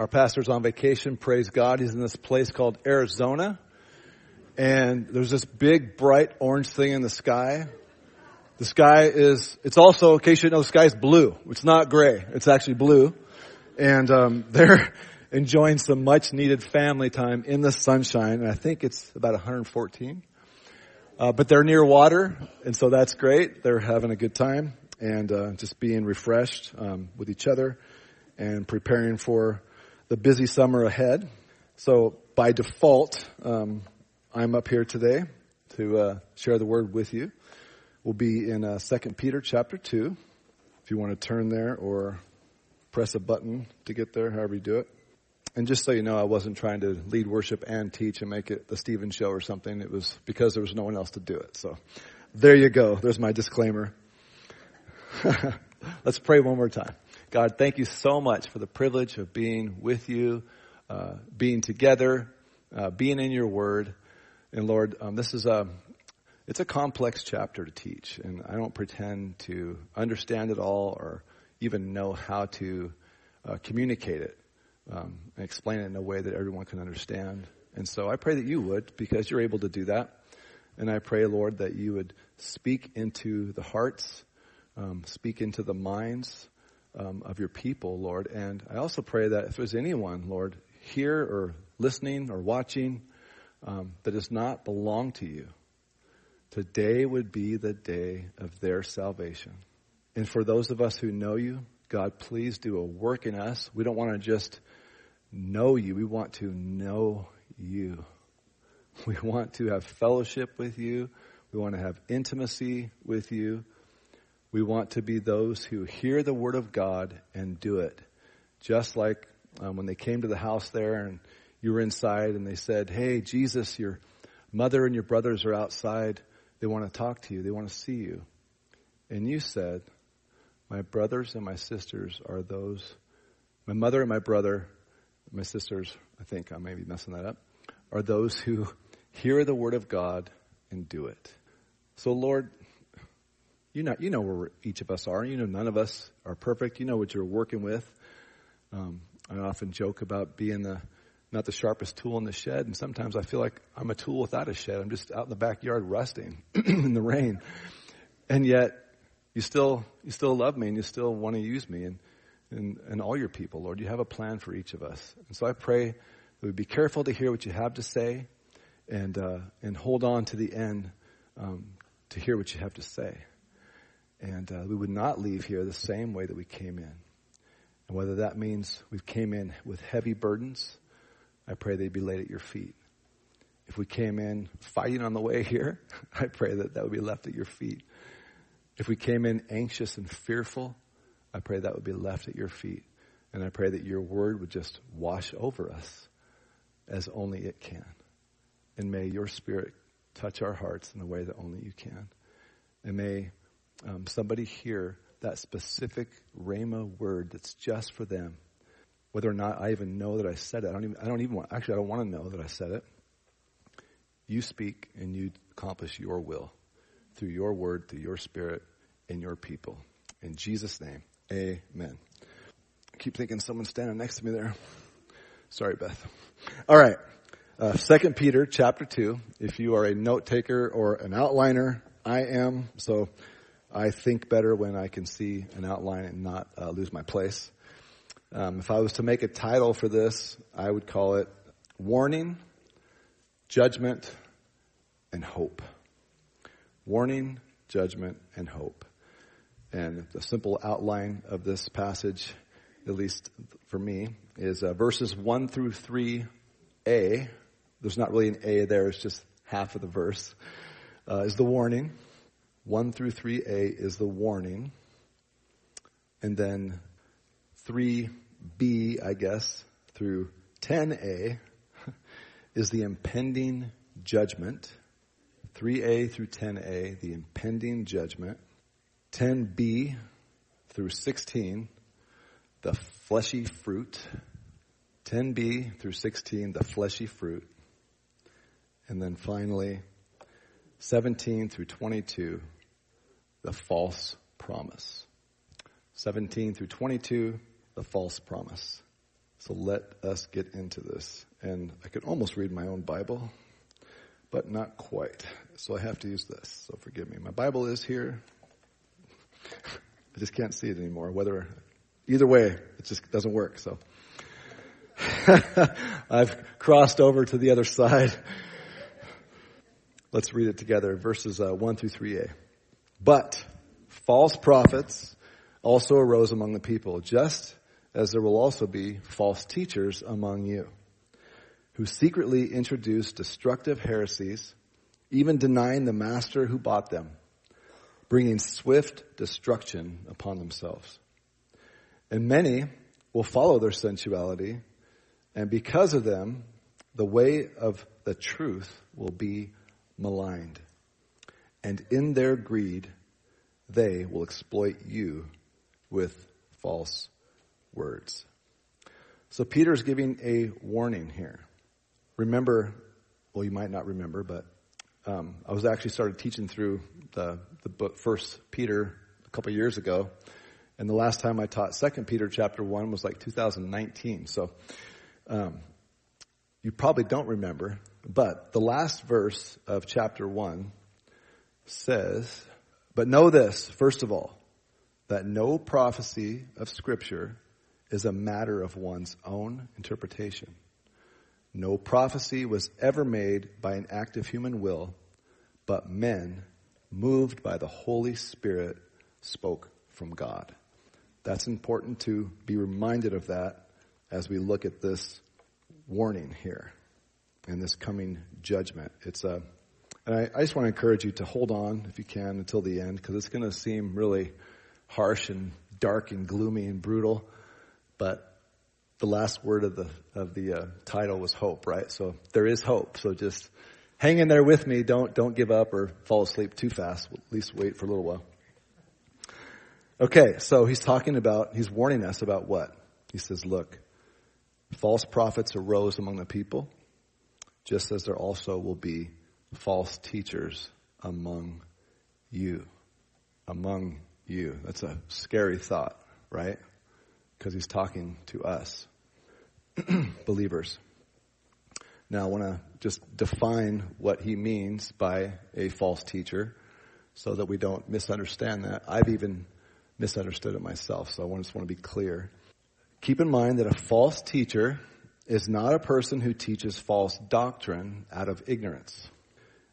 Our pastor's on vacation. Praise God. He's in this place called Arizona. And there's this big, bright orange thing in the sky. The sky is, it's also, in case you know, the sky is blue. It's not gray. It's actually blue. And, um, they're enjoying some much needed family time in the sunshine. And I think it's about 114. Uh, but they're near water. And so that's great. They're having a good time and, uh, just being refreshed, um, with each other and preparing for the busy summer ahead. So by default, um, I'm up here today to uh, share the word with you. We'll be in uh, 2 Peter chapter 2. If you want to turn there or press a button to get there, however you do it. And just so you know, I wasn't trying to lead worship and teach and make it the Stephen show or something. It was because there was no one else to do it. So there you go. There's my disclaimer. Let's pray one more time. God, thank you so much for the privilege of being with you, uh, being together, uh, being in your word. And Lord, um, this is a, it's a complex chapter to teach, and I don't pretend to understand it all or even know how to uh, communicate it um, and explain it in a way that everyone can understand. And so I pray that you would, because you're able to do that. And I pray, Lord, that you would speak into the hearts, um, speak into the minds um, of your people, Lord. And I also pray that if there's anyone, Lord, here or listening or watching um, that does not belong to you, today would be the day of their salvation. And for those of us who know you, God, please do a work in us. We don't want to just know you. We want to know you. We want to have fellowship with you. We want to have intimacy with you. We want to be those who hear the word of God and do it. Just like um, when they came to the house there and you were inside and they said, Hey, Jesus, your mother and your brothers are outside. They want to talk to you. They want to see you. And you said, My brothers and my sisters are those, my mother and my brother, my sisters, I think I may be messing that up, are those who hear the word of God and do it. So, Lord, you know, you know where each of us are. You know, none of us are perfect. You know what you're working with. Um, I often joke about being the not the sharpest tool in the shed, and sometimes I feel like I'm a tool without a shed. I'm just out in the backyard rusting in the rain, and yet you still you still love me and you still want to use me and, and and all your people, Lord. You have a plan for each of us, and so I pray that we be careful to hear what you have to say, and uh, and hold on to the end um, to hear what you have to say and uh, we would not leave here the same way that we came in. And whether that means we came in with heavy burdens, I pray they'd be laid at your feet. If we came in fighting on the way here, I pray that that would be left at your feet. If we came in anxious and fearful, I pray that would be left at your feet. And I pray that your word would just wash over us as only it can. And may your spirit touch our hearts in a way that only you can. And may um, somebody hear that specific Rhema word that's just for them. Whether or not I even know that I said it, I don't even, I don't even want, actually, I don't want to know that I said it. You speak and you accomplish your will through your word, through your spirit, and your people. In Jesus' name, amen. I keep thinking someone's standing next to me there. Sorry, Beth. All right. Uh, Second Peter chapter two. If you are a note taker or an outliner, I am. So I think better when I can see an outline and not uh, lose my place. Um, if I was to make a title for this, I would call it Warning, Judgment, and Hope. Warning, Judgment, and Hope. And the simple outline of this passage, at least for me, is uh, verses 1 through 3a. There's not really an A there, it's just half of the verse, uh, is the warning. 1 through 3a is the warning. And then 3b, I guess, through 10a is the impending judgment. 3a through 10a, the impending judgment. 10b through 16, the fleshy fruit. 10b through 16, the fleshy fruit. And then finally, 17 through 22, the false promise. 17 through 22, the false promise. So let us get into this. And I could almost read my own Bible, but not quite. So I have to use this. So forgive me. My Bible is here. I just can't see it anymore. Whether, either way, it just doesn't work. So I've crossed over to the other side. Let's read it together. Verses uh, 1 through 3a. But false prophets also arose among the people, just as there will also be false teachers among you, who secretly introduce destructive heresies, even denying the master who bought them, bringing swift destruction upon themselves. And many will follow their sensuality, and because of them, the way of the truth will be maligned. And in their greed, they will exploit you with false words. So Peter's giving a warning here. Remember, well, you might not remember, but um, I was actually started teaching through the, the book First Peter a couple years ago, and the last time I taught Second Peter chapter one was like 2019. So um, you probably don't remember, but the last verse of chapter one says, "But know this, first of all, that no prophecy of Scripture is a matter of one's own interpretation. No prophecy was ever made by an act of human will, but men, moved by the Holy Spirit, spoke from God. That's important to be reminded of that as we look at this warning here and this coming judgment. It's a, and I, I just want to encourage you to hold on if you can until the end because it's going to seem really harsh and dark and gloomy and brutal, but the last word of the of the uh, title was hope, right? So there is hope. So just hang in there with me. Don't don't give up or fall asleep too fast. At least wait for a little while. Okay, so he's talking about he's warning us about what? He says, "Look, false prophets arose among the people, just as there also will be false teachers among you, among you. That's a scary thought, right? Because he's talking to us, believers. Now, I want to just define what he means by a false teacher so that we don't misunderstand that. I've even misunderstood it myself, so I just want to be clear. Keep in mind that a false teacher is not a person who teaches false doctrine out of ignorance.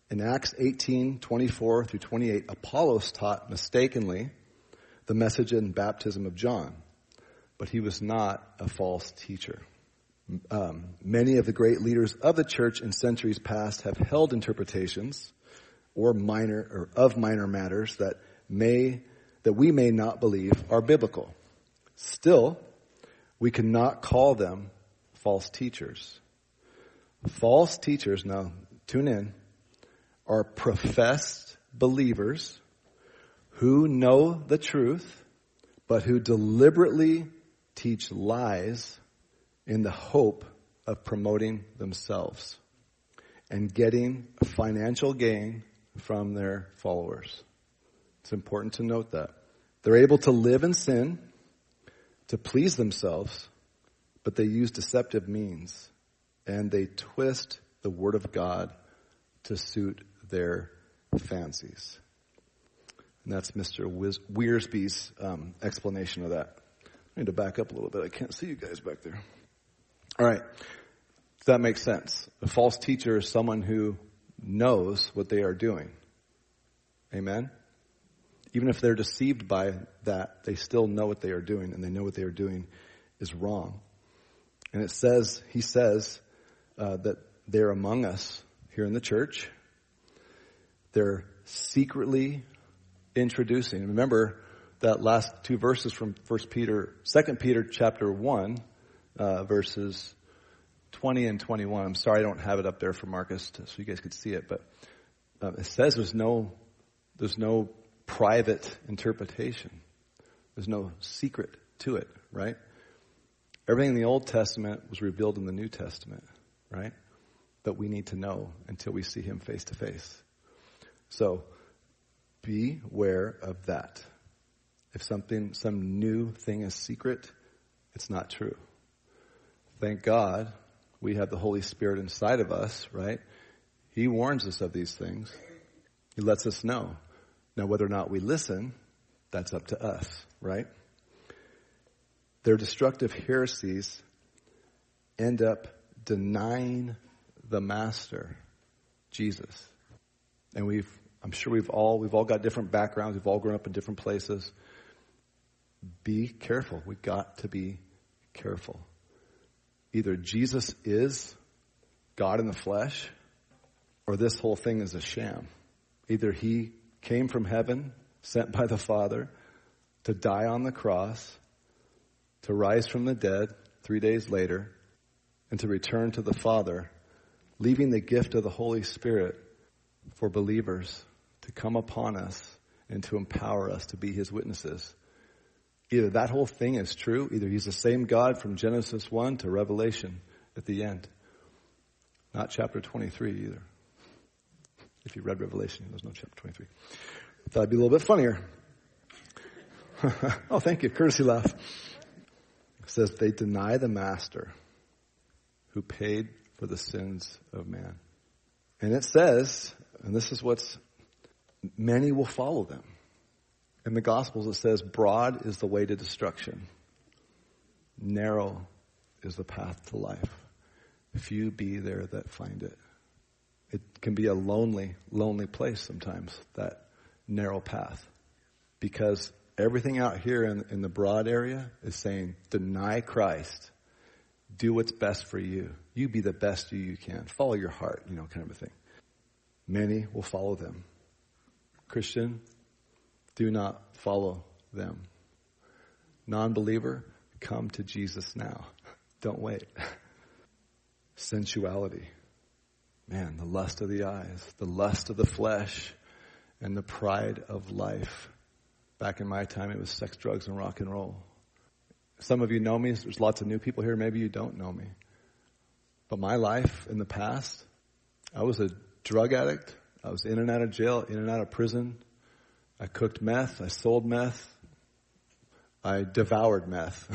In Acts 18, 24 through 28, Apollos taught mistakenly the message and baptism of John, but he was not a false teacher. Um, many of the great leaders of the church in centuries past have held interpretations or minor or of minor matters that may that we may not believe are biblical. Still, we cannot call them false teachers. False teachers, now tune in, are professed believers who know the truth, but who deliberately teach lies in the hope of promoting themselves and getting financial gain from their followers. It's important to note that. They're able to live in sin, to please themselves, but they use deceptive means and they twist the Word of God to suit their fancies. And that's Mr. Wiz- Wiersbe's um, explanation of that. I need to back up a little bit. I can't see you guys back there. All right. Does that make sense? A false teacher is someone who knows what they are doing. Amen? Even if they're deceived by that, they still know what they are doing, and they know what they are doing is wrong. And it says, he says, uh, that they're among us here in the church. They're secretly introducing. Remember that last two verses from First Peter, Second Peter chapter one, uh, verses twenty and twenty-one. I'm sorry I don't have it up there for Marcus so you guys could see it, but uh, it says there's no there's no private interpretation. There's no secret to it, right? Everything in the Old Testament was revealed in the New Testament, right? That we need to know until we see Him face to face. So Beware of that. If something, some new thing is secret, it's not true. thank God we have the Holy Spirit inside of us, right? He warns us of these things. He lets us know. Now, whether or not we listen, that's up to us, right? Their destructive heresies end up denying the master, Jesus. And we've, I'm sure we've all, we've all got different backgrounds. We've all grown up in different places. Be careful. We've got to be careful. Either Jesus is God in the flesh, or this whole thing is a sham. Either he came from heaven, sent by the Father, to die on the cross, to rise from the dead three days later, and to return to the Father, leaving the gift of the Holy Spirit for believers to come upon us and to empower us to be His witnesses. Either that whole thing is true, either He's the same God from Genesis 1 to Revelation at the end. Not chapter 23 either. If you read Revelation, there's no chapter 23. I thought it'd be a little bit funnier. oh, thank you. Courtesy laugh. It says they deny the master who paid for the sins of man. And it says, and this is what's, many will follow them. In the Gospels, it says, broad is the way to destruction. Narrow is the path to life. Few be there that find it. It can be a lonely, lonely place sometimes, that narrow path. Because everything out here in, in the broad area is saying, deny Christ. Do what's best for you. You be the best you, you can. Follow your heart, you know, kind of a thing. Many will follow them. Christian, do not follow them. Non believer, come to Jesus now. Don't wait. Sensuality. Man, the lust of the eyes, the lust of the flesh, and the pride of life. Back in my time, it was sex, drugs, and rock and roll. Some of you know me. There's lots of new people here. Maybe you don't know me. But my life in the past, I was a drug addict. I was in and out of jail, in and out of prison. I cooked meth. I sold meth. I devoured meth.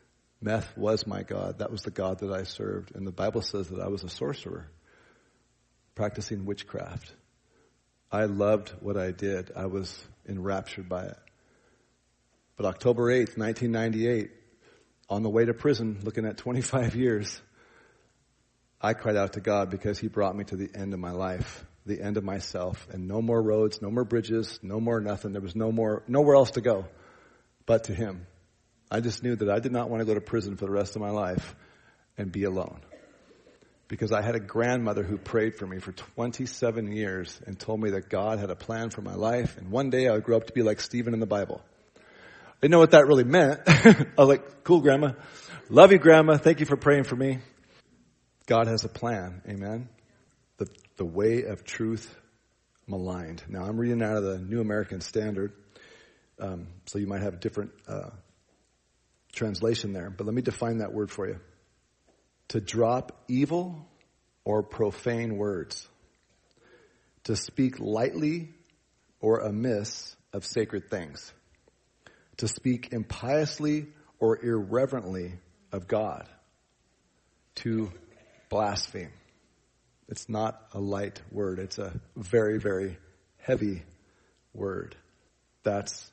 meth was my God. That was the God that I served. And the Bible says that I was a sorcerer, practicing witchcraft. I loved what I did. I was enraptured by it. But October 8th, 1998, on the way to prison, looking at 25 years, I cried out to God because He brought me to the end of my life, the end of myself, and no more roads, no more bridges, no more nothing. There was no more, nowhere else to go but to Him. I just knew that I did not want to go to prison for the rest of my life and be alone because I had a grandmother who prayed for me for 27 years and told me that God had a plan for my life and one day I would grow up to be like Stephen in the Bible. I didn't know what that really meant. I was like, cool grandma. Love you grandma. Thank you for praying for me. God has a plan. Amen. The, the way of truth maligned. Now I'm reading out of the New American Standard. Um, so you might have a different uh, translation there, but let me define that word for you to drop evil or profane words, to speak lightly or amiss of sacred things, to speak impiously or irreverently of God, to blaspheme. It's not a light word. It's a very, very heavy word. That's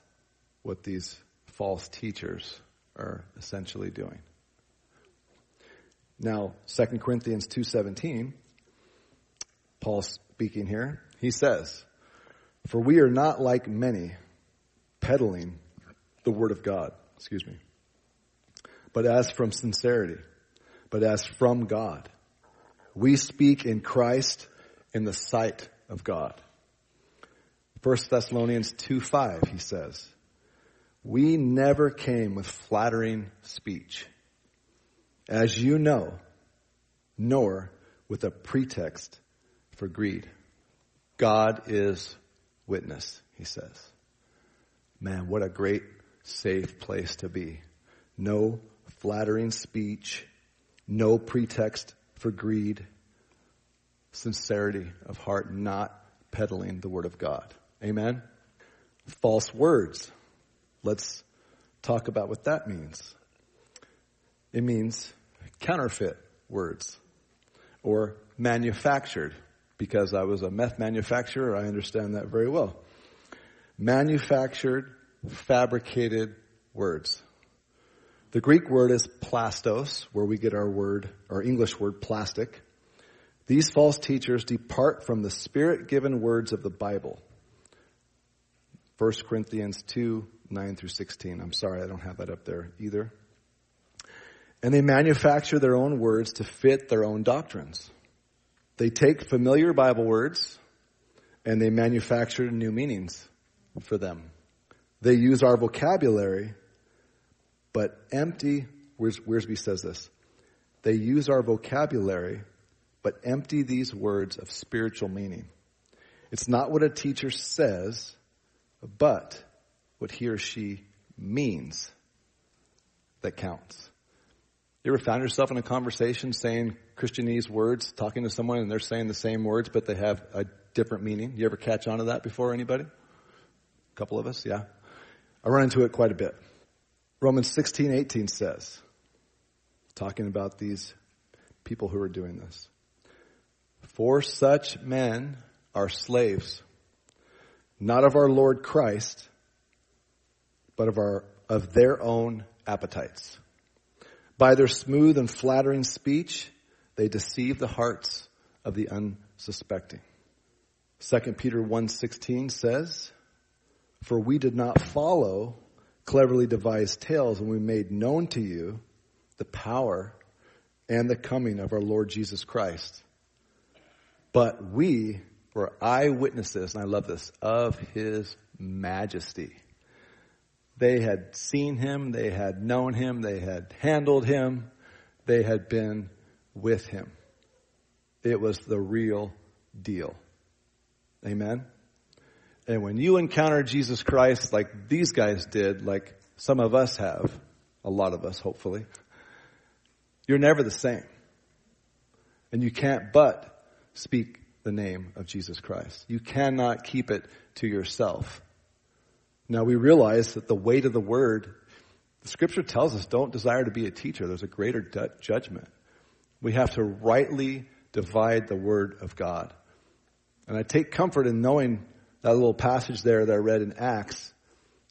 what these false teachers are essentially doing. Now, 2 Corinthians 2.17, Paul speaking here, he says, For we are not like many peddling the word of God, excuse me, but as from sincerity, but as from God. We speak in Christ in the sight of God. 1 Thessalonians 2.5, he says, We never came with flattering speech as you know, nor with a pretext for greed. God is witness, he says. Man, what a great, safe place to be. No flattering speech, no pretext for greed, sincerity of heart, not peddling the word of God. Amen? False words. Let's talk about what that means. It means counterfeit words or manufactured because I was a meth manufacturer. I understand that very well. Manufactured, fabricated words. The Greek word is plastos, where we get our word, our English word plastic. These false teachers depart from the spirit given words of the Bible. 1 Corinthians 2, 9 through 16. I'm sorry, I don't have that up there either. And they manufacture their own words to fit their own doctrines. They take familiar Bible words and they manufacture new meanings for them. They use our vocabulary, but empty, Wiersbe says this, they use our vocabulary, but empty these words of spiritual meaning. It's not what a teacher says, but what he or she means that counts. You ever found yourself in a conversation saying Christianese words, talking to someone and they're saying the same words, but they have a different meaning? You ever catch on to that before, anybody? A couple of us, yeah. I run into it quite a bit. Romans 16, 18 says, talking about these people who are doing this. For such men are slaves, not of our Lord Christ, but of our, of their own appetites. By their smooth and flattering speech, they deceive the hearts of the unsuspecting. 2 Peter 1:16 says, "For we did not follow cleverly devised tales when we made known to you the power and the coming of our Lord Jesus Christ. But we were eyewitnesses, and I love this, of his majesty. They had seen him, they had known him, they had handled him, they had been with him. It was the real deal. Amen? And when you encounter Jesus Christ like these guys did, like some of us have, a lot of us hopefully, you're never the same. And you can't but speak the name of Jesus Christ. You cannot keep it to yourself. Now we realize that the weight of the word, the scripture tells us don't desire to be a teacher. There's a greater judgment. We have to rightly divide the word of God. And I take comfort in knowing that little passage there that I read in Acts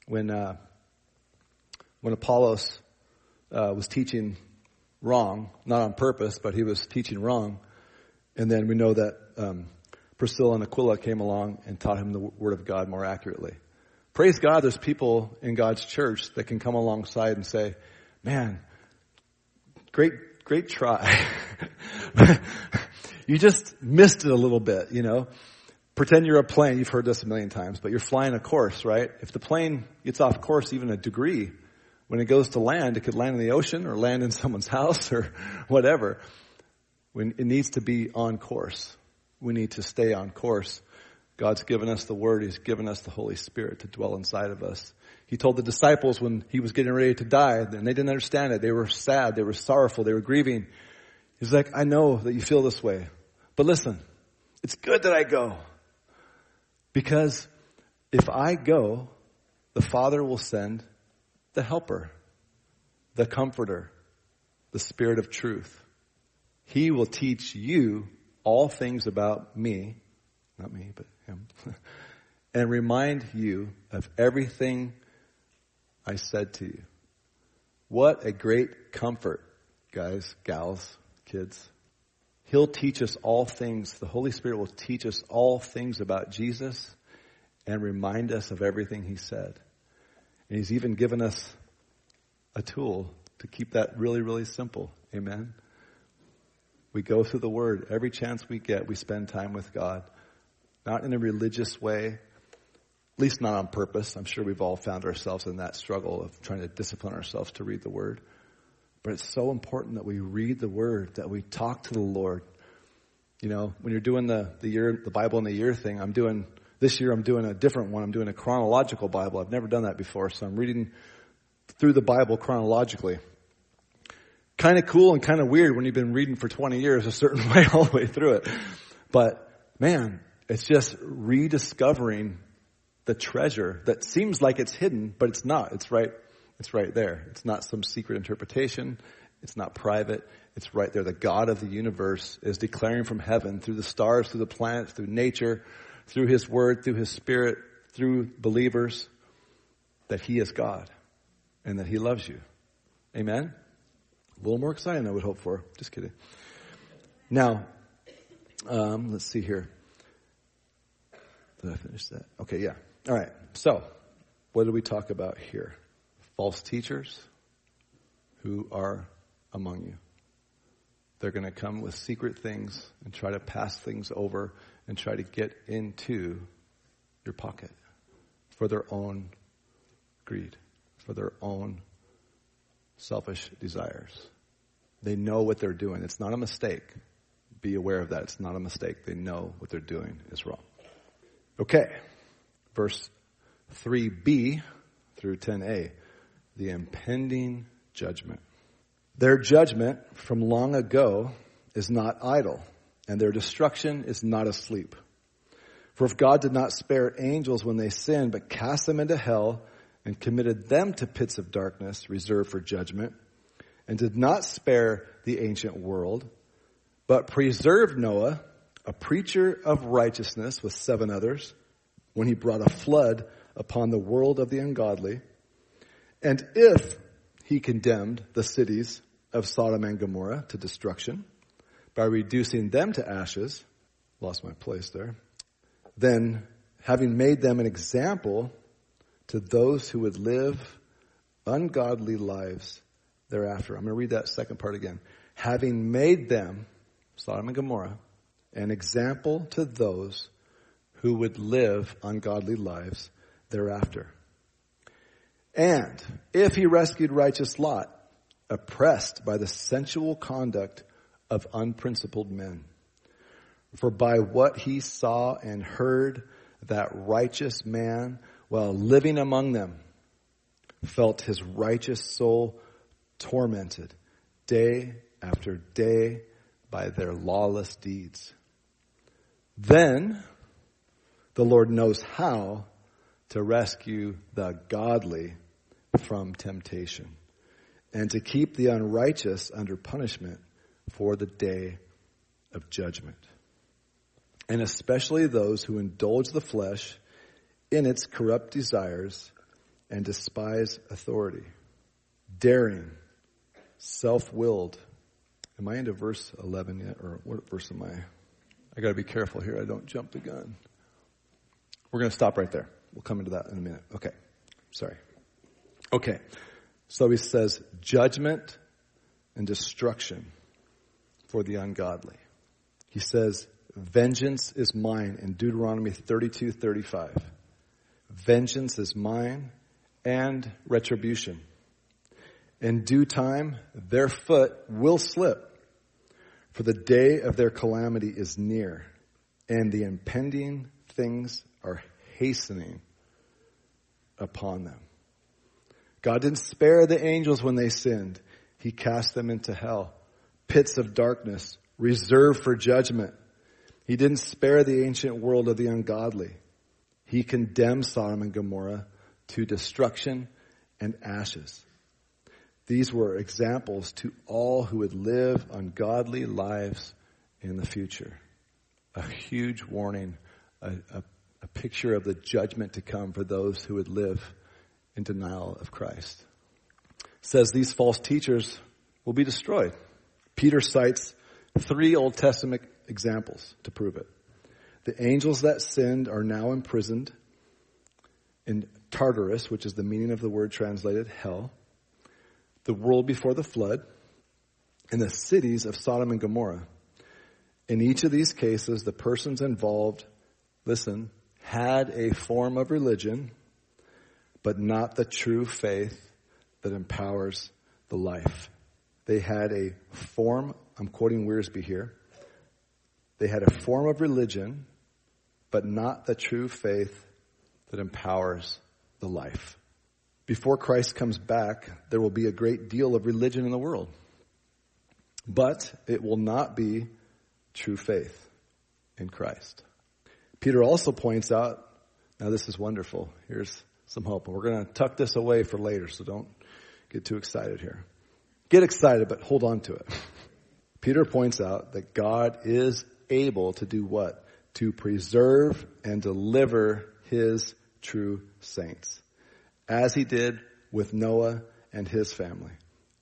when, uh, when Apollos uh, was teaching wrong, not on purpose, but he was teaching wrong. And then we know that um, Priscilla and Aquila came along and taught him the word of God more accurately. Praise God, there's people in God's church that can come alongside and say, man, great, great try. you just missed it a little bit, you know. Pretend you're a plane. You've heard this a million times, but you're flying a course, right? If the plane gets off course even a degree, when it goes to land, it could land in the ocean or land in someone's house or whatever. When it needs to be on course. We need to stay on course. God's given us the Word. He's given us the Holy Spirit to dwell inside of us. He told the disciples when he was getting ready to die, and they didn't understand it. They were sad. They were sorrowful. They were grieving. He's like, I know that you feel this way. But listen, it's good that I go. Because if I go, the Father will send the helper, the comforter, the spirit of truth. He will teach you all things about me, not me, but him, and remind you of everything I said to you. What a great comfort, guys, gals, kids. He'll teach us all things. The Holy Spirit will teach us all things about Jesus and remind us of everything He said. And He's even given us a tool to keep that really, really simple. Amen. We go through the Word. Every chance we get, we spend time with God not in a religious way, at least not on purpose. I'm sure we've all found ourselves in that struggle of trying to discipline ourselves to read the Word. But it's so important that we read the Word, that we talk to the Lord. You know, when you're doing the, the year, the Bible in the year thing, I'm doing, this year I'm doing a different one. I'm doing a chronological Bible. I've never done that before, so I'm reading through the Bible chronologically. Kind of cool and kind of weird when you've been reading for 20 years a certain way all the way through it. But man, it's just rediscovering the treasure that seems like it's hidden, but it's not. It's right, it's right there. It's not some secret interpretation. It's not private. It's right there. The God of the universe is declaring from heaven through the stars, through the planets, through nature, through his word, through his spirit, through believers, that he is God and that he loves you. Amen? A little more exciting than I would hope for. Just kidding. Now, um, let's see here. Did I finish that? Okay, yeah. All right. So, what did we talk about here? False teachers who are among you. They're going to come with secret things and try to pass things over and try to get into your pocket for their own greed, for their own selfish desires. They know what they're doing. It's not a mistake. Be aware of that. It's not a mistake. They know what they're doing is wrong. Okay. Verse 3b through 10a. The impending judgment. Their judgment from long ago is not idle, and their destruction is not asleep. For if God did not spare angels when they sinned, but cast them into hell and committed them to pits of darkness reserved for judgment, and did not spare the ancient world, but preserved Noah, a preacher of righteousness with seven others, when he brought a flood upon the world of the ungodly, and if he condemned the cities of Sodom and Gomorrah to destruction by reducing them to ashes, lost my place there, then having made them an example to those who would live ungodly lives thereafter. I'm going to read that second part again. Having made them, Sodom and Gomorrah, an example to those who would live ungodly lives thereafter. And if he rescued righteous Lot, oppressed by the sensual conduct of unprincipled men, for by what he saw and heard, that righteous man, while living among them, felt his righteous soul tormented day after day by their lawless deeds. Then the Lord knows how to rescue the godly from temptation and to keep the unrighteous under punishment for the day of judgment. And especially those who indulge the flesh in its corrupt desires and despise authority, daring, self-willed. Am I into verse 11 yet? Or what verse am I? I gotta be careful here. I don't jump the gun. We're gonna stop right there. We'll come into that in a minute. Okay. Sorry. Okay. So he says judgment and destruction for the ungodly. He says, vengeance is mine in Deuteronomy 32, 35. Vengeance is mine and retribution. In due time, their foot will slip, for the day of their calamity is near, and the impending things are hastening upon them. God didn't spare the angels when they sinned. He cast them into hell, pits of darkness, reserved for judgment. He didn't spare the ancient world of the ungodly. He condemned Sodom and Gomorrah to destruction and ashes. These were examples to all who would live ungodly lives in the future. A huge warning, a, a, a picture of the judgment to come for those who would live in denial of Christ. Says these false teachers will be destroyed. Peter cites three Old Testament examples to prove it. The angels that sinned are now imprisoned in Tartarus, which is the meaning of the word translated hell, the world before the flood, and the cities of Sodom and Gomorrah. In each of these cases, the persons involved, listen, had a form of religion but not the true faith that empowers the life. They had a form, I'm quoting Wiersbe here, they had a form of religion, but not the true faith that empowers the life. Before Christ comes back, there will be a great deal of religion in the world. But it will not be true faith in Christ. Peter also points out, now this is wonderful. Here's some hope. We're going to tuck this away for later, so don't get too excited here. Get excited, but hold on to it. Peter points out that God is able to do what? To preserve and deliver his true saints. As he did with Noah and his family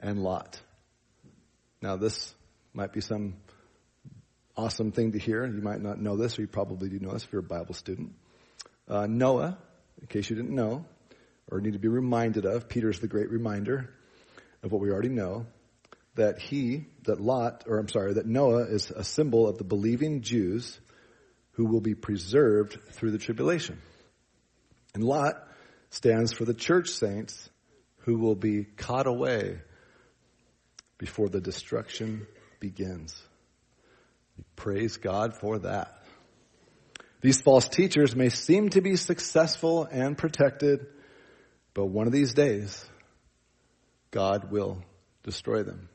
and Lot. Now this might be some awesome thing to hear. You might not know this, or you probably do know this if you're a Bible student. Uh, Noah, in case you didn't know, or need to be reminded of, Peter's the great reminder of what we already know, that he, that Lot, or I'm sorry, that Noah is a symbol of the believing Jews who will be preserved through the tribulation. And Lot stands for the church saints who will be caught away before the destruction begins. Praise God for that. These false teachers may seem to be successful and protected, but one of these days, God will destroy them.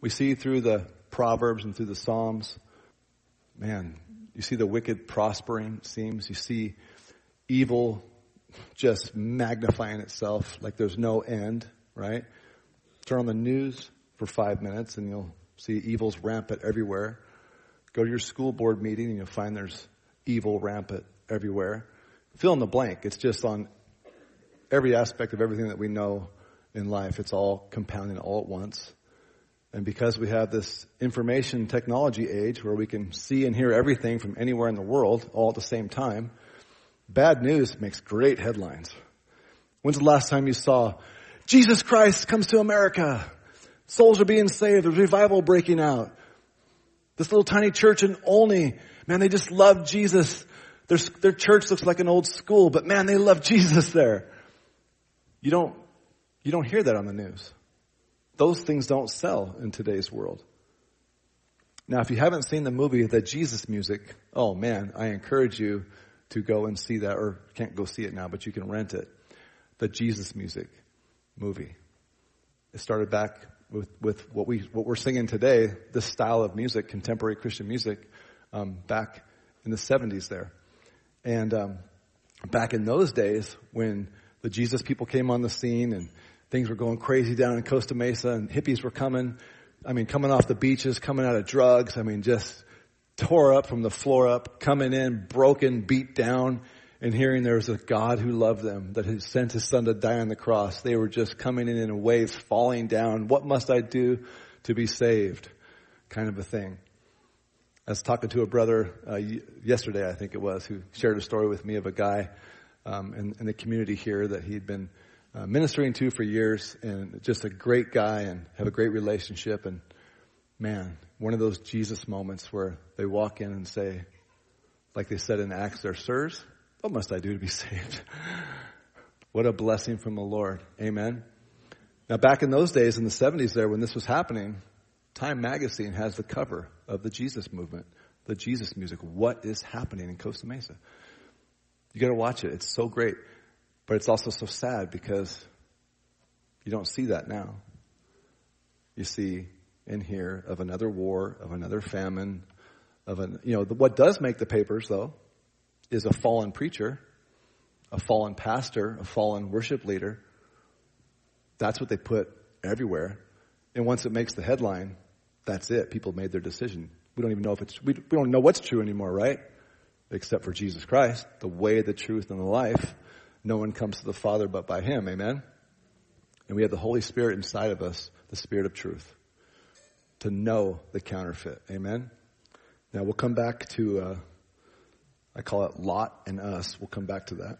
We see through the Proverbs and through the Psalms, man, you see the wicked prospering, it seems. You see evil just magnifying itself like there's no end, right? Turn on the news for five minutes and you'll see evil's rampant everywhere. Go to your school board meeting and you'll find there's evil rampant everywhere. Fill in the blank. It's just on every aspect of everything that we know in life. It's all compounding all at once. And because we have this information technology age where we can see and hear everything from anywhere in the world all at the same time, bad news makes great headlines. When's the last time you saw Jesus Christ comes to America? Souls are being saved. There's revival breaking out. This little tiny church in Olney, man, they just love Jesus. Their, their church looks like an old school, but man, they love Jesus there. You don't, you don't hear that on the news. Those things don't sell in today's world. Now, if you haven't seen the movie, The Jesus Music, oh man, I encourage you to go and see that, or can't go see it now, but you can rent it. The Jesus Music movie. It started back with, with what we what we're singing today, this style of music, contemporary Christian music, um, back in the 70s there, and um, back in those days when the Jesus people came on the scene and things were going crazy down in Costa Mesa and hippies were coming. I mean, coming off the beaches, coming out of drugs. I mean, just tore up from the floor up, coming in broken, beat down, and hearing there was a God who loved them, that had sent his son to die on the cross. They were just coming in in waves, falling down. What must I do to be saved? Kind of a thing. I was talking to a brother uh, yesterday, I think it was, who shared a story with me of a guy um, in, in, the community here that he'd been uh, ministering to for years, and just a great guy, and have a great relationship. And man, one of those Jesus moments where they walk in and say, like they said in Acts, "There, sirs, what must I do to be saved?" what a blessing from the Lord. Amen. Now, back in those days, in the 70s, there, when this was happening, Time Magazine has the cover of the Jesus movement, the Jesus music. What is happening in Costa Mesa? You got to watch it. It's so great, but it's also so sad because you don't see that now. You see in here of another war, of another famine, of an, you know, the, what does make the papers though is a fallen preacher, a fallen pastor, a fallen worship leader. That's what they put everywhere. And once it makes the headline, that's it. People made their decision. We don't even know if it's, we, we don't know what's true anymore, right? Except for Jesus Christ, the way, the truth, and the life. No one comes to the Father but by Him. Amen? And we have the Holy Spirit inside of us, the Spirit of truth to know the counterfeit. Amen? Now we'll come back to, uh, I call it Lot and us. We'll come back to that.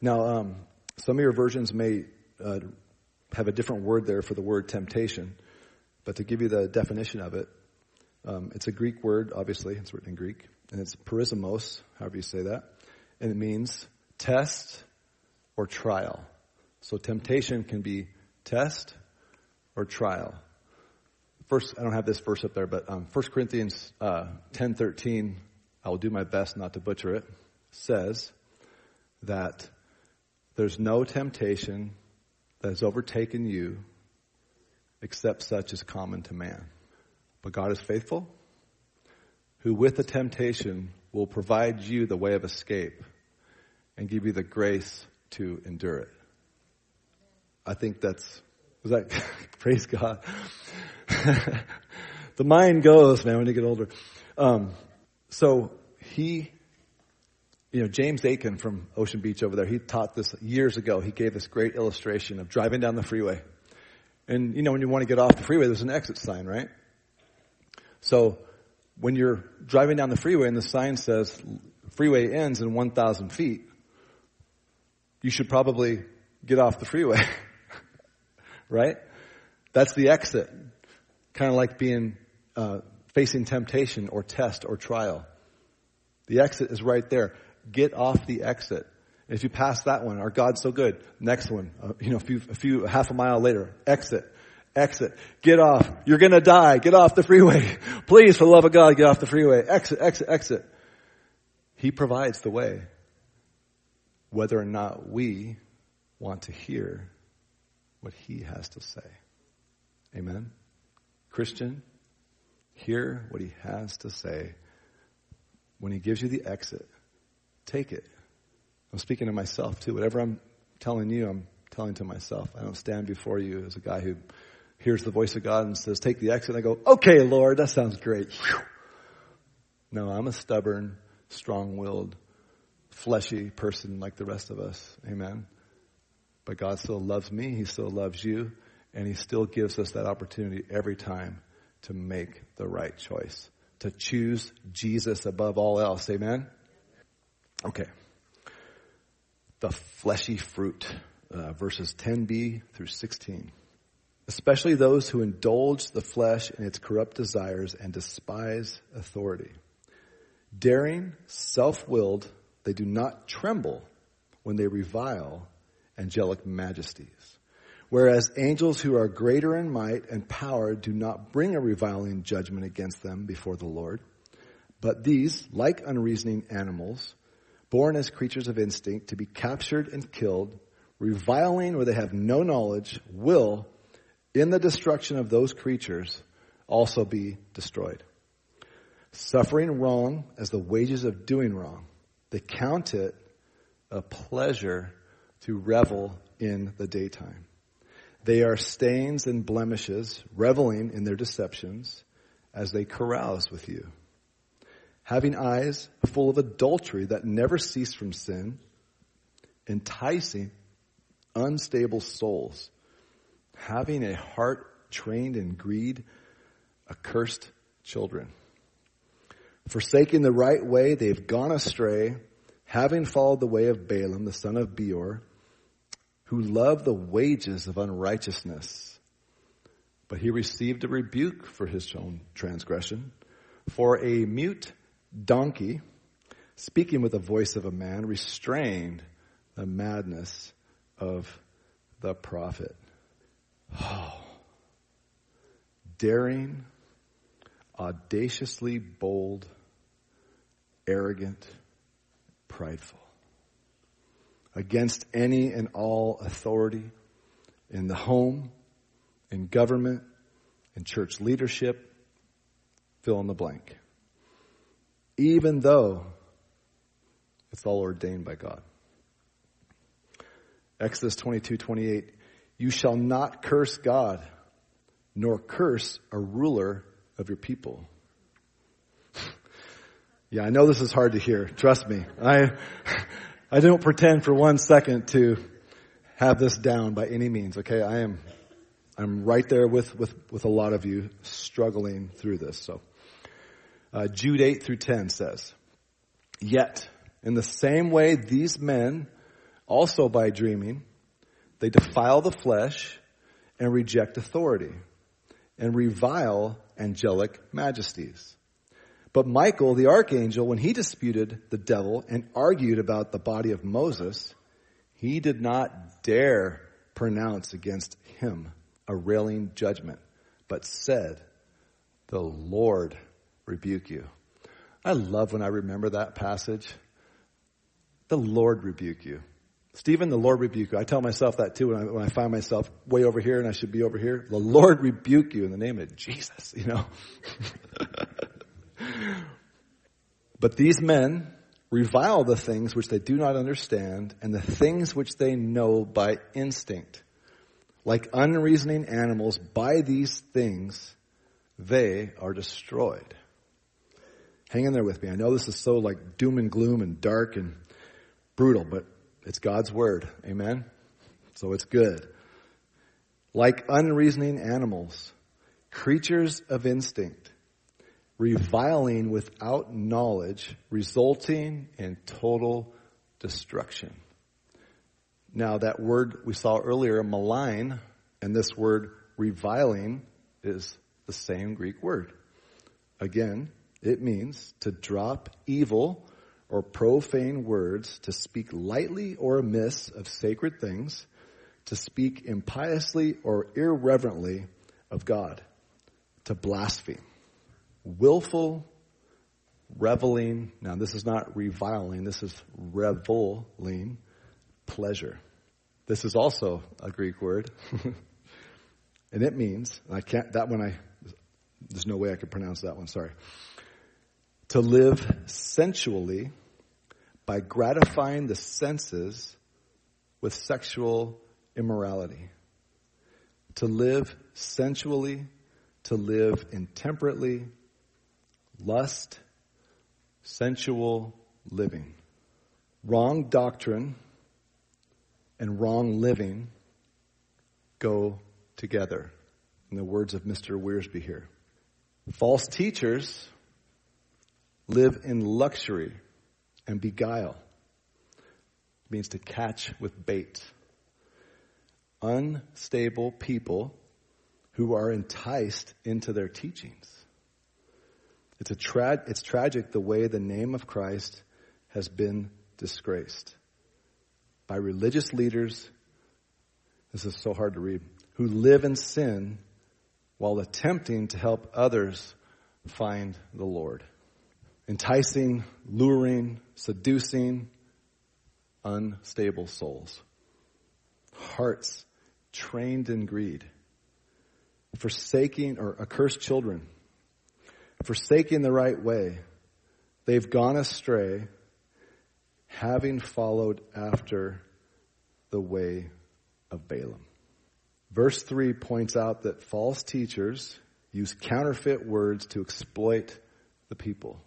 Now, um, some of your versions may uh, have a different word there for the word temptation, but to give you the definition of it, um, it's a Greek word, obviously, it's written in Greek, and it's perismos, however you say that, and it means test or trial. So temptation can be test or trial. First, I don't have this verse up there, but um, 1 Corinthians uh, 10 13, I will do my best not to butcher it, says that there's no temptation that has overtaken you except such as common to man. But God is faithful, who with the temptation will provide you the way of escape and give you the grace to endure it. I think that's, was that, praise God. the mind goes, man, when you get older. Um, so he, you know, James Aiken from Ocean Beach over there, he taught this years ago. He gave this great illustration of driving down the freeway. And, you know, when you want to get off the freeway, there's an exit sign, right? So when you're driving down the freeway and the sign says freeway ends in 1,000 feet, you should probably get off the freeway. right? That's the exit. Kind of like being, uh, facing temptation or test or trial. The exit is right there. Get off the exit. If you pass that one, our God's so good. Next one, uh, you know, a few, a few, half a mile later, exit, exit, get off. You're gonna die. Get off the freeway. Please, for the love of God, get off the freeway. Exit, exit, exit. He provides the way. Whether or not we want to hear what he has to say. Amen. Christian, hear what he has to say. When he gives you the exit, take it. I'm speaking to myself too. Whatever I'm telling you, I'm telling to myself. I don't stand before you as a guy who hears the voice of God and says, take the exit. I go, okay, Lord, that sounds great. No, I'm a stubborn, strong-willed, fleshy person like the rest of us. Amen. But God still loves me. He still loves you. And He still gives us that opportunity every time to make the right choice. To choose Jesus above all else. Amen? Okay. The fleshy fruit, uh, verses 10b through 16. Especially those who indulge the flesh in its corrupt desires and despise authority. Daring, self-willed, they do not tremble when they revile angelic majesties. Whereas angels who are greater in might and power do not bring a reviling judgment against them before the Lord. But these, like unreasoning animals, born as creatures of instinct to be captured and killed, reviling where they have no knowledge, will, in the destruction of those creatures, also be destroyed. Suffering wrong as the wages of doing wrong, they count it a pleasure to revel in the daytime. They are stains and blemishes, reveling in their deceptions as they carouse with you. Having eyes full of adultery that never cease from sin, enticing unstable souls, having a heart trained in greed, accursed children. Forsaking the right way, they've gone astray, having followed the way of Balaam, the son of Beor, who loved the wages of unrighteousness. But he received a rebuke for his own transgression. For a mute donkey, speaking with the voice of a man, restrained the madness of the prophet. Oh, daring, audaciously bold, arrogant, prideful against any and all authority in the home, in government, in church leadership, fill in the blank. Even though it's all ordained by God. Exodus 22, 28, you shall not curse God, nor curse a ruler of your people. yeah, I know this is hard to hear. Trust me. I, I don't pretend for one second to have this down by any means, okay? I am, I'm right there with, with, with a lot of you struggling through this, so. Uh, Jude 8 through 10 says, Yet, in the same way these men, also by dreaming, they defile the flesh and reject authority and revile angelic majesties. But Michael, the archangel, when he disputed the devil and argued about the body of Moses, he did not dare pronounce against him a railing judgment, but said, the Lord rebuke you. I love when I remember that passage. The Lord rebuke you. Stephen, the Lord rebuke you. I tell myself that too when I, when I find myself way over here and I should be over here. The Lord rebuke you in the name of Jesus, you know. But these men revile the things which they do not understand and the things which they know by instinct. Like unreasoning animals, by these things they are destroyed. Hang in there with me. I know this is so like doom and gloom and dark and brutal, but it's God's word. Amen? So it's good. Like unreasoning animals, creatures of instinct, reviling without knowledge, resulting in total destruction. Now that word we saw earlier, malign, and this word reviling is the same Greek word. Again, it means to drop evil or profane words, to speak lightly or amiss of sacred things, to speak impiously or irreverently of God, to blaspheme. Willful reveling, now this is not reviling, this is reveling pleasure. This is also a Greek word. and it means, I can't, that one I, there's no way I could pronounce that one, sorry. To live sensually by gratifying the senses with sexual immorality. To live sensually, to live intemperately, lust, sensual living. Wrong doctrine and wrong living go together. In the words of Mr. Wiersbe here. False teachers live in luxury and beguile. It means to catch with bait. Unstable people who are enticed into their teachings. It's a tra- it's tragic the way the name of Christ has been disgraced by religious leaders. This is so hard to read. Who live in sin while attempting to help others find the Lord enticing, luring, seducing unstable souls, hearts trained in greed, forsaking or accursed children, forsaking the right way. They've gone astray, having followed after the way of Balaam. Verse 3 points out that false teachers use counterfeit words to exploit the people.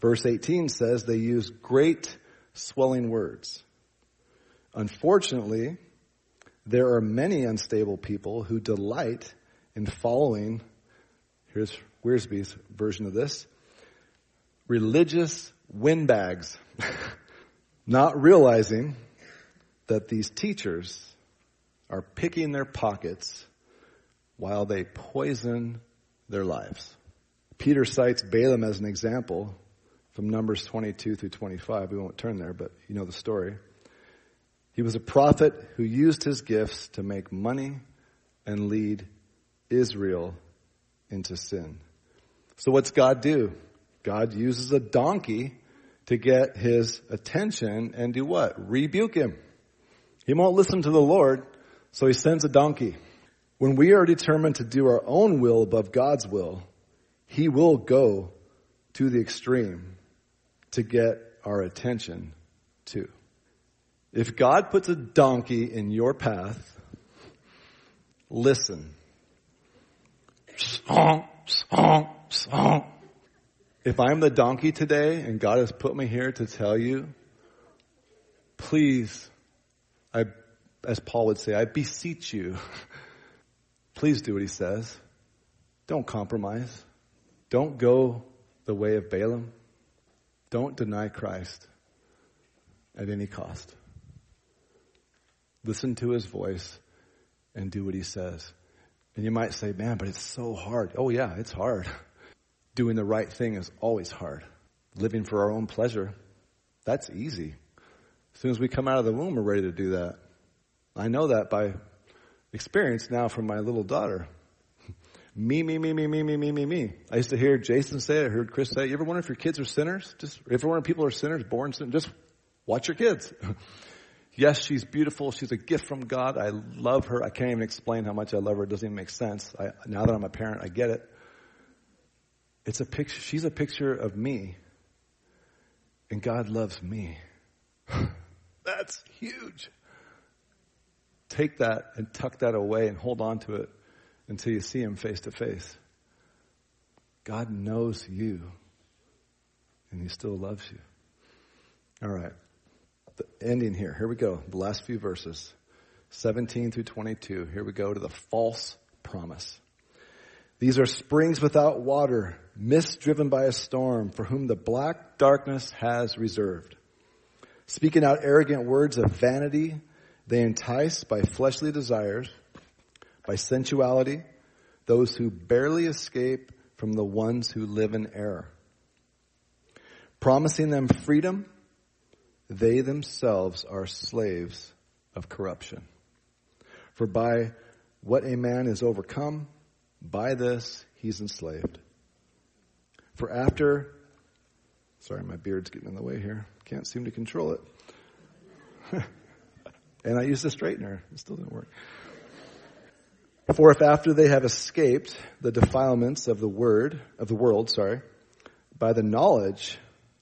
Verse 18 says they use great swelling words. Unfortunately, there are many unstable people who delight in following, here's Wiersbe's version of this, religious windbags, not realizing that these teachers are picking their pockets while they poison their lives. Peter cites Balaam as an example from Numbers 22 through 25. We won't turn there, but you know the story. He was a prophet who used his gifts to make money and lead Israel into sin. So what's God do? God uses a donkey to get his attention and do what? Rebuke him. He won't listen to the Lord, so he sends a donkey. When we are determined to do our own will above God's will, he will go to the extreme to get our attention too. If God puts a donkey in your path, listen. If I'm the donkey today and God has put me here to tell you, please, I, as Paul would say, I beseech you, please do what he says. Don't compromise. Don't go the way of Balaam. Don't deny Christ at any cost. Listen to his voice and do what he says. And you might say, man, but it's so hard. Oh yeah, it's hard. Doing the right thing is always hard. Living for our own pleasure, that's easy. As soon as we come out of the womb, we're ready to do that. I know that by experience now from my little daughter. Me, me, me, me, me, me, me, me, me. I used to hear Jason say I heard Chris say. You ever wonder if your kids are sinners? Just, if you wonder if people are sinners, born sinners, just watch your kids. yes, she's beautiful. She's a gift from God. I love her. I can't even explain how much I love her. It doesn't even make sense. I, now that I'm a parent, I get it. It's a picture, she's a picture of me. And God loves me. That's huge. Take that and tuck that away and hold on to it until you see him face to face. God knows you, and he still loves you. All right. The ending here. Here we go. The last few verses. 17 through 22. Here we go to the false promise. These are springs without water, mist driven by a storm, for whom the black darkness has reserved. Speaking out arrogant words of vanity, they entice by fleshly desires, by sensuality, those who barely escape from the ones who live in error. Promising them freedom, they themselves are slaves of corruption. For by what a man is overcome, by this he's enslaved. For after, sorry, my beard's getting in the way here. Can't seem to control it. and I used a straightener. It still didn't work. For if after they have escaped the defilements of the word, of the world, sorry, by the knowledge,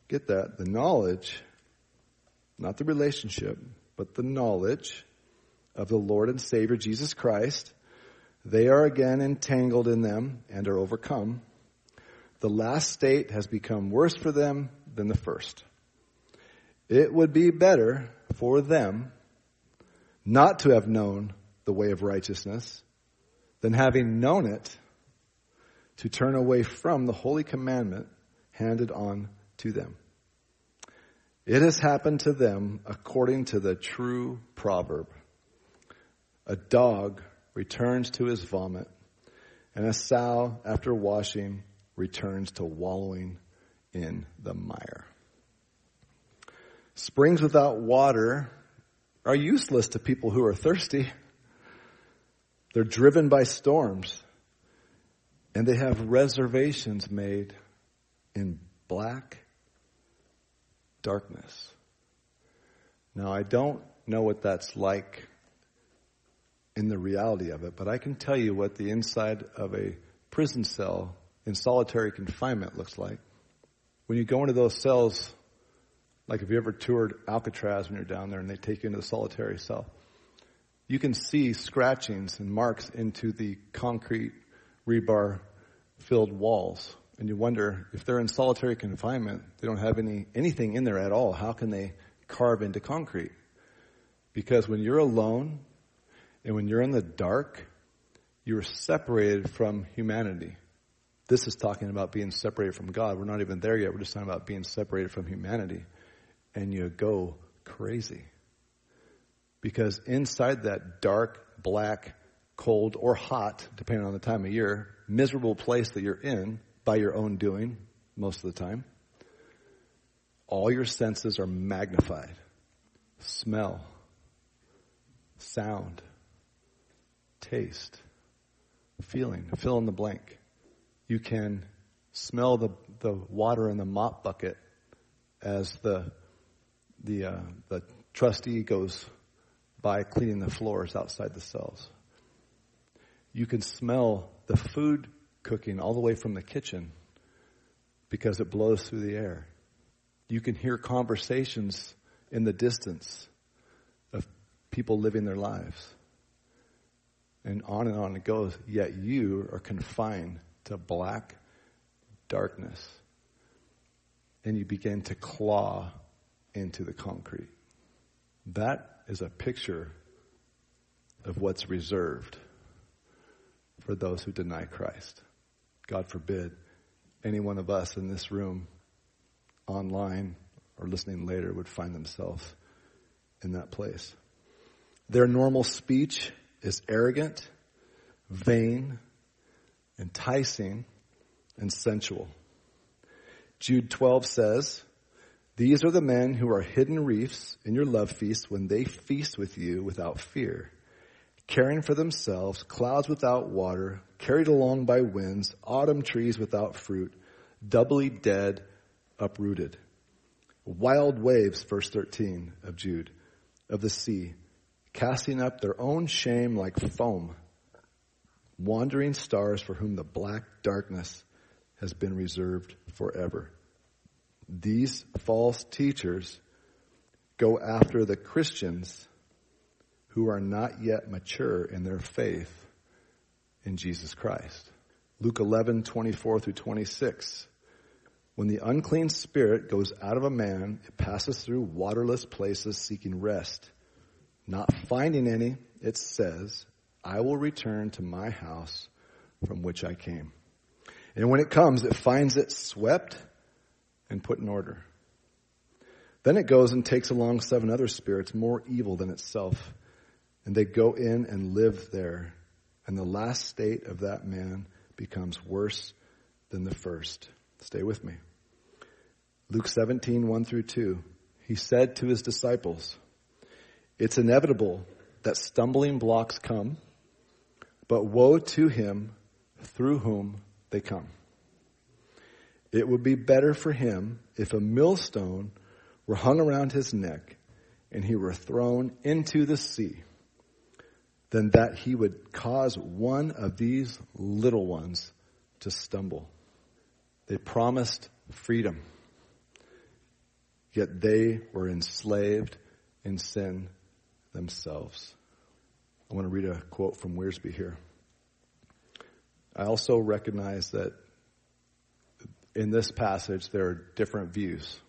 get that, the knowledge, not the relationship, but the knowledge of the Lord and Savior Jesus Christ, they are again entangled in them and are overcome. The last state has become worse for them than the first. It would be better for them not to have known the way of righteousness than having known it to turn away from the holy commandment handed on to them. It has happened to them according to the true proverb. A dog returns to his vomit, and a sow, after washing, returns to wallowing in the mire. Springs without water are useless to people who are thirsty. They're driven by storms, and they have reservations made in black darkness. Now, I don't know what that's like in the reality of it, but I can tell you what the inside of a prison cell in solitary confinement looks like. When you go into those cells, like if you ever toured Alcatraz when you're down there and they take you into the solitary cell, you can see scratchings and marks into the concrete rebar filled walls. And you wonder if they're in solitary confinement, they don't have any, anything in there at all. How can they carve into concrete? Because when you're alone and when you're in the dark, you're separated from humanity. This is talking about being separated from God. We're not even there yet. We're just talking about being separated from humanity. And you go crazy. Because inside that dark, black, cold, or hot, depending on the time of year, miserable place that you're in by your own doing most of the time, all your senses are magnified. Smell, sound, taste, feeling, fill in the blank. You can smell the, the water in the mop bucket as the, the, uh, the trustee goes by cleaning the floors outside the cells. You can smell the food cooking all the way from the kitchen because it blows through the air. You can hear conversations in the distance of people living their lives and on and on it goes, yet you are confined to black darkness. And you begin to claw into the concrete. That is a picture of what's reserved for those who deny Christ. God forbid any one of us in this room, online, or listening later would find themselves in that place. Their normal speech is arrogant, vain, enticing, and sensual. Jude 12 says, These are the men who are hidden reefs in your love feast when they feast with you without fear, caring for themselves clouds without water, carried along by winds, autumn trees without fruit, doubly dead, uprooted. Wild waves, verse 13 of Jude, of the sea, casting up their own shame like foam, wandering stars for whom the black darkness has been reserved forever. These false teachers go after the Christians who are not yet mature in their faith in Jesus Christ. Luke 11, 24 through 26. When the unclean spirit goes out of a man, it passes through waterless places seeking rest. Not finding any, it says, I will return to my house from which I came. And when it comes, it finds it swept and put in order. Then it goes and takes along seven other spirits more evil than itself, and they go in and live there. And the last state of that man becomes worse than the first. Stay with me. Luke 17, 1 through 2. He said to his disciples, It's inevitable that stumbling blocks come, but woe to him through whom they come. It would be better for him if a millstone were hung around his neck and he were thrown into the sea than that he would cause one of these little ones to stumble. They promised freedom, yet they were enslaved in sin themselves. I want to read a quote from Wiersbe here. I also recognize that in this passage there are different views.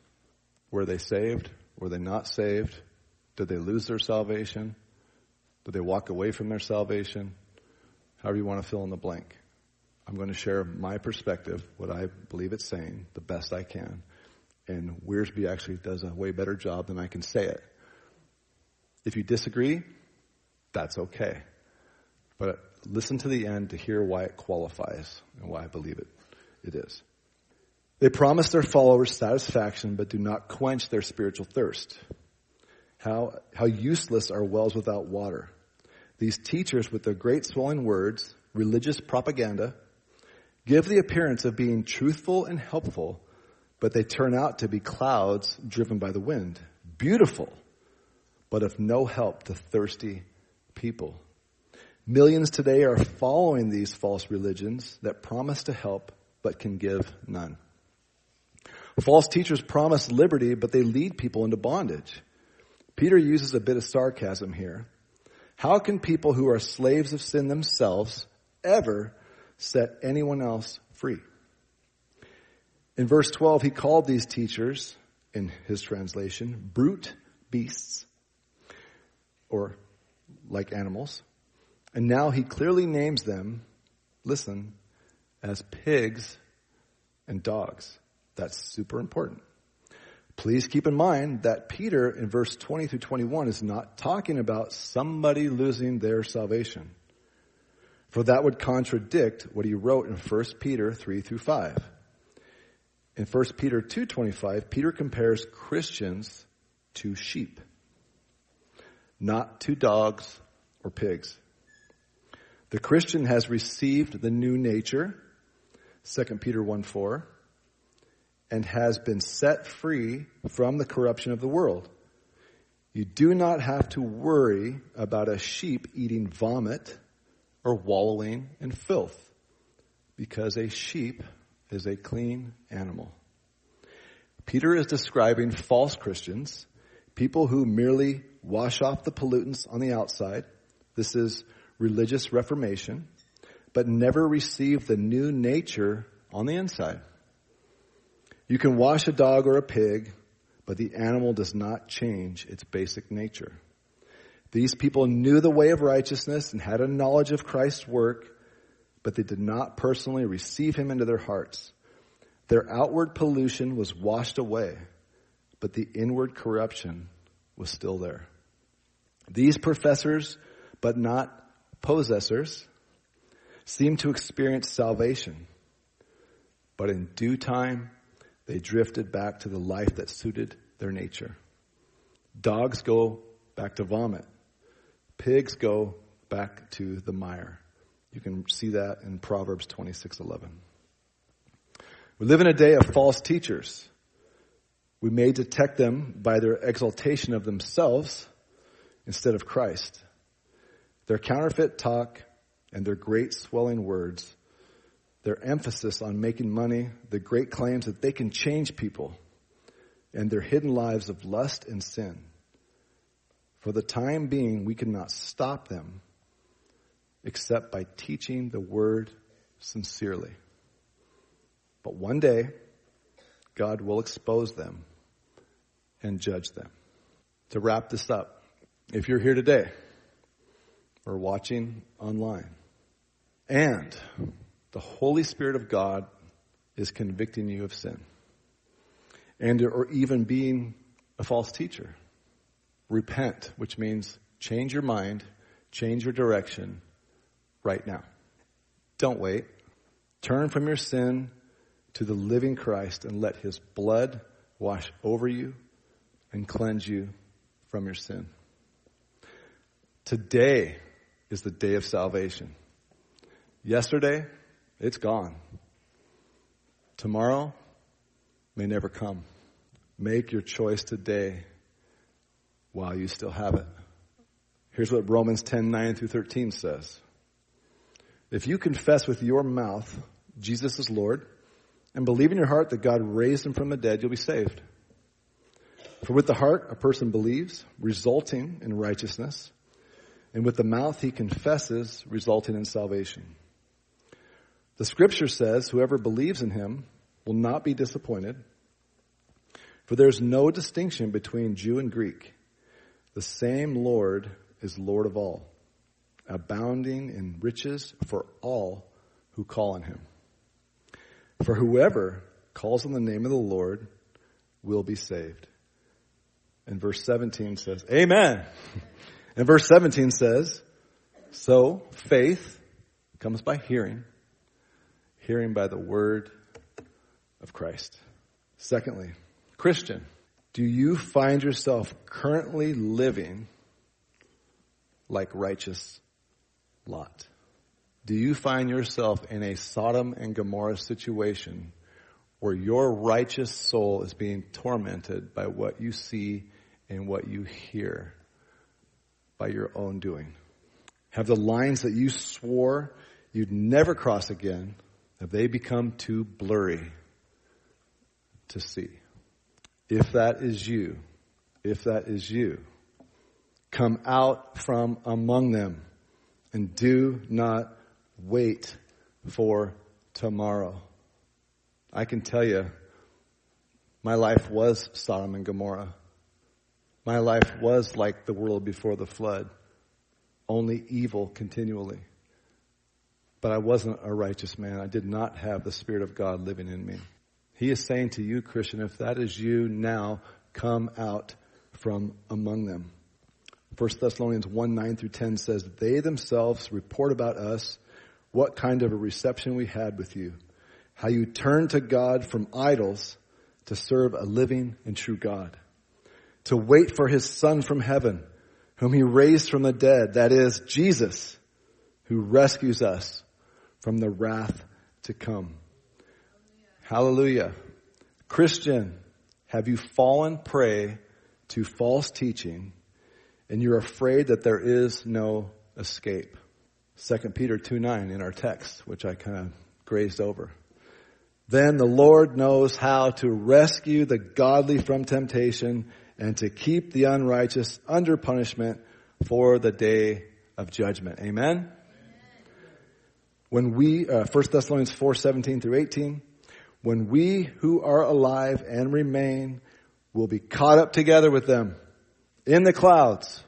Were they saved? Were they not saved? Did they lose their salvation? Did they walk away from their salvation? However you want to fill in the blank. I'm going to share my perspective, what I believe it's saying, the best I can. And Wiersbe actually does a way better job than I can say it. If you disagree, that's okay. But listen to the end to hear why it qualifies and why I believe it, it is. They promise their followers satisfaction, but do not quench their spiritual thirst. How, how useless are wells without water. These teachers with their great swelling words, religious propaganda, give the appearance of being truthful and helpful, but they turn out to be clouds driven by the wind. Beautiful, but of no help to thirsty people. Millions today are following these false religions that promise to help but can give none. False teachers promise liberty, but they lead people into bondage. Peter uses a bit of sarcasm here. How can people who are slaves of sin themselves ever set anyone else free? In verse 12, he called these teachers, in his translation, brute beasts, or like animals. And now he clearly names them, listen, as pigs and dogs. That's super important. Please keep in mind that Peter in verse 20 through 21 is not talking about somebody losing their salvation. For that would contradict what he wrote in 1 Peter 3 through 5. In 1 Peter 2.25, Peter compares Christians to sheep, not to dogs or pigs. The Christian has received the new nature, 2 Peter 1 4, and has been set free from the corruption of the world. You do not have to worry about a sheep eating vomit or wallowing in filth because a sheep is a clean animal. Peter is describing false Christians, people who merely wash off the pollutants on the outside. This is religious reformation, but never receive the new nature on the inside. You can wash a dog or a pig, but the animal does not change its basic nature. These people knew the way of righteousness and had a knowledge of Christ's work, but they did not personally receive him into their hearts. Their outward pollution was washed away, but the inward corruption was still there. These professors, but not possessors, seem to experience salvation, but in due time, they drifted back to the life that suited their nature. Dogs go back to vomit. Pigs go back to the mire. You can see that in Proverbs 26:11. We live in a day of false teachers. We may detect them by their exaltation of themselves instead of Christ. Their counterfeit talk and their great swelling words their emphasis on making money, the great claims that they can change people, and their hidden lives of lust and sin. For the time being, we cannot stop them, except by teaching the word sincerely. But one day, God will expose them and judge them. To wrap this up, if you're here today or watching online and the Holy Spirit of God is convicting you of sin and or even being a false teacher, repent, which means change your mind, change your direction right now. Don't wait. Turn from your sin to the living Christ and let his blood wash over you and cleanse you from your sin. Today is the day of salvation. Yesterday, it's gone. Tomorrow may never come. Make your choice today while you still have it. Here's what Romans 10, 9 through 13 says. If you confess with your mouth Jesus is Lord and believe in your heart that God raised him from the dead, you'll be saved. For with the heart a person believes, resulting in righteousness, and with the mouth he confesses, resulting in salvation. The scripture says whoever believes in him will not be disappointed, for there's no distinction between Jew and Greek. The same Lord is Lord of all, abounding in riches for all who call on him. For whoever calls on the name of the Lord will be saved. And verse 17 says, Amen. And verse 17 says, So faith comes by hearing, hearing by the word of Christ. Secondly, Christian, do you find yourself currently living like righteous Lot? Do you find yourself in a Sodom and Gomorrah situation where your righteous soul is being tormented by what you see and what you hear by your own doing? Have the lines that you swore you'd never cross again, have they become too blurry to see? If that is you, if that is you, come out from among them and do not wait for tomorrow. I can tell you, my life was Sodom and Gomorrah. My life was like the world before the flood, only evil continually. But I wasn't a righteous man. I did not have the Spirit of God living in me. He is saying to you, Christian, if that is you now, come out from among them. 1 Thessalonians 1 9 through 10 says, They themselves report about us what kind of a reception we had with you, how you turned to God from idols to serve a living and true God, to wait for his son from heaven, whom he raised from the dead, that is, Jesus, who rescues us from the wrath to come. Hallelujah. Christian, have you fallen prey to false teaching and you're afraid that there is no escape? 2 Peter 2 9 in our text, which I kind of grazed over. Then the Lord knows how to rescue the godly from temptation and to keep the unrighteous under punishment for the day of judgment. Amen? When we, uh, 1 Thessalonians 4 17 through 18, when we who are alive and remain will be caught up together with them in the clouds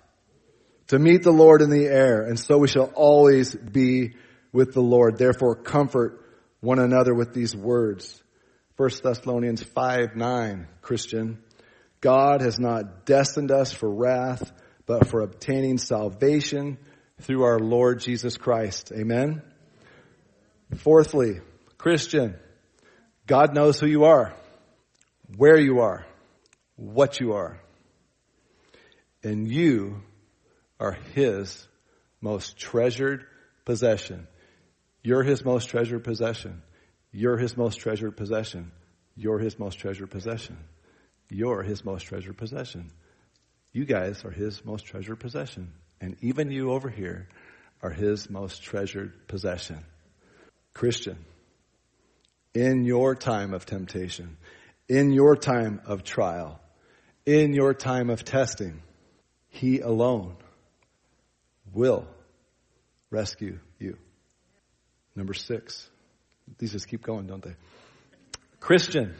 to meet the Lord in the air, and so we shall always be with the Lord. Therefore comfort one another with these words. 1 Thessalonians 5, 9, Christian. God has not destined us for wrath, but for obtaining salvation through our Lord Jesus Christ. Amen? Fourthly, Christian, God knows who you are, where you are, what you are. And you are His most treasured possession. You're His most treasured possession. You're His most treasured possession. You're His most treasured possession. You're His most treasured possession. You guys are His most treasured possession. And even you over here are His most treasured possession. Christian, in your time of temptation, in your time of trial, in your time of testing, He alone will rescue you. Number six. These just keep going, don't they? Christian,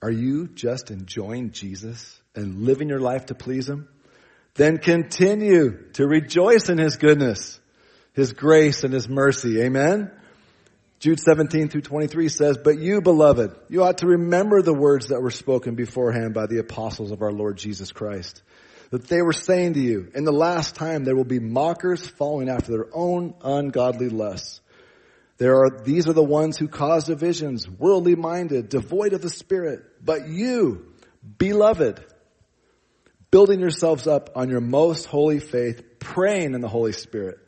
are you just enjoying Jesus and living your life to please Him? Then continue to rejoice in His goodness, His grace, and His mercy. Amen? Jude 17 through 23 says, But you, beloved, you ought to remember the words that were spoken beforehand by the apostles of our Lord Jesus Christ. That they were saying to you, in the last time there will be mockers following after their own ungodly lusts. There are, these are the ones who cause divisions, worldly minded, devoid of the Spirit. But you, beloved, building yourselves up on your most holy faith, praying in the Holy Spirit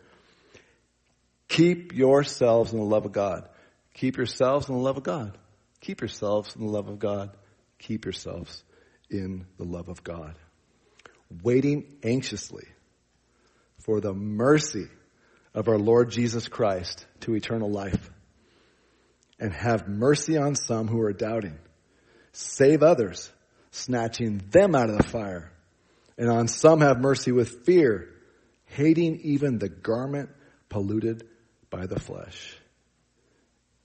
Keep yourselves in the love of God. Keep yourselves in the love of God. Keep yourselves in the love of God. Keep yourselves in the love of God. Waiting anxiously for the mercy of our Lord Jesus Christ to eternal life. And have mercy on some who are doubting. Save others, snatching them out of the fire. And on some have mercy with fear, hating even the garment polluted by the flesh.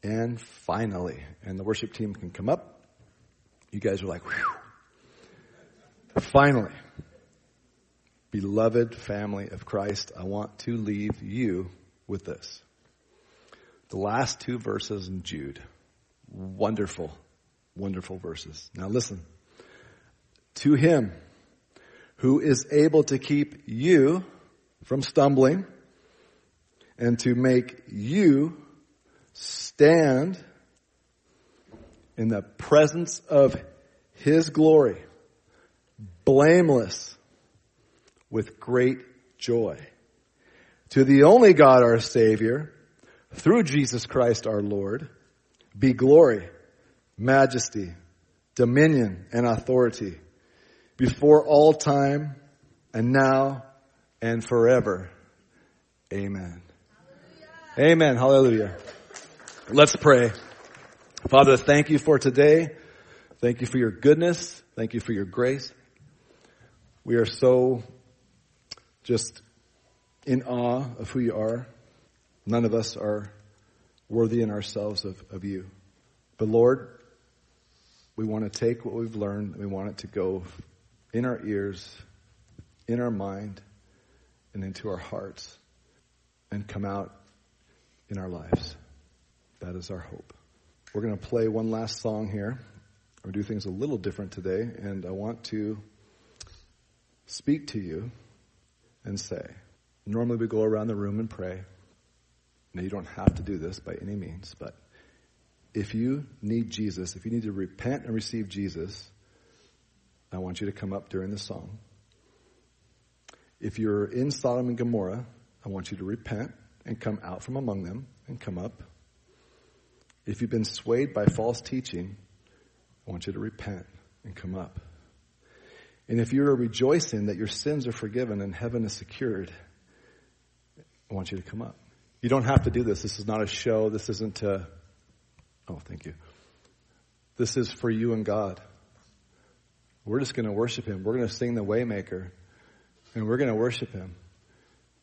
And finally, and the worship team can come up. You guys are like, whew. Finally, beloved family of Christ, I want to leave you with this. The last two verses in Jude. Wonderful, wonderful verses. Now listen. To him who is able to keep you from stumbling and to make you stand in the presence of His glory, blameless, with great joy. To the only God our Savior, through Jesus Christ our Lord, be glory, majesty, dominion, and authority before all time and now and forever. Amen. Amen. Hallelujah. Let's pray. Father, thank you for today. Thank you for your goodness. Thank you for your grace. We are so just in awe of who you are. None of us are worthy in ourselves of, of you. But Lord, we want to take what we've learned, we want it to go in our ears, in our mind, and into our hearts, and come out in our lives. That is our hope. We're going to play one last song here. We're do things a little different today, and I want to speak to you and say, normally we go around the room and pray. Now, you don't have to do this by any means, but if you need Jesus, if you need to repent and receive Jesus, I want you to come up during the song. If you're in Sodom and Gomorrah, I want you to repent and come out from among them and come up. If you've been swayed by false teaching, I want you to repent and come up. And if you're rejoicing that your sins are forgiven and heaven is secured, I want you to come up. You don't have to do this. This is not a show. This isn't a, oh, thank you. This is for you and God. We're just going to worship Him. We're going to sing the Waymaker, and we're going to worship Him.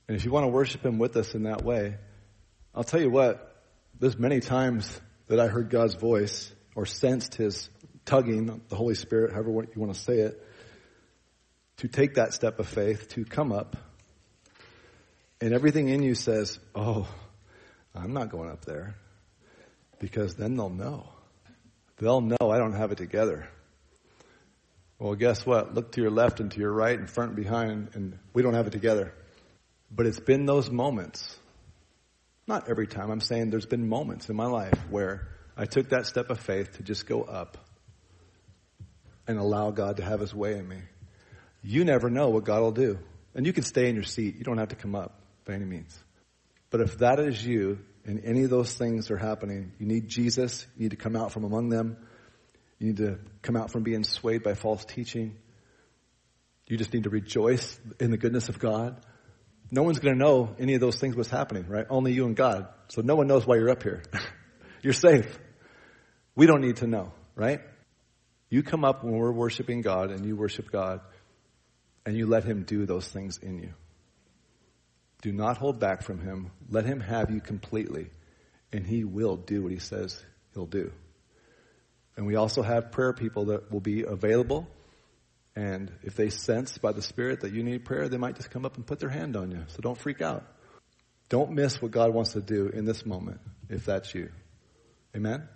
And if you want to worship Him with us in that way, I'll tell you what, there's many times that I heard God's voice or sensed His tugging, the Holy Spirit, however you want to say it, to take that step of faith, to come up. And everything in you says, oh, I'm not going up there. Because then they'll know. They'll know I don't have it together. Well, guess what? Look to your left and to your right and front and behind, and we don't have it together. But it's been those moments. Not every time. I'm saying there's been moments in my life where I took that step of faith to just go up and allow God to have his way in me. You never know what God will do. And you can stay in your seat. You don't have to come up by any means. But if that is you and any of those things are happening, you need Jesus. You need to come out from among them. You need to come out from being swayed by false teaching. You just need to rejoice in the goodness of God no one's going to know any of those things what's happening, right? Only you and God. So no one knows why you're up here. you're safe. We don't need to know, right? You come up when we're worshiping God and you worship God and you let Him do those things in you. Do not hold back from him. Let him have you completely, and he will do what he says he'll do. And we also have prayer people that will be available. And if they sense by the Spirit that you need prayer, they might just come up and put their hand on you. So don't freak out. Don't miss what God wants to do in this moment if that's you. Amen?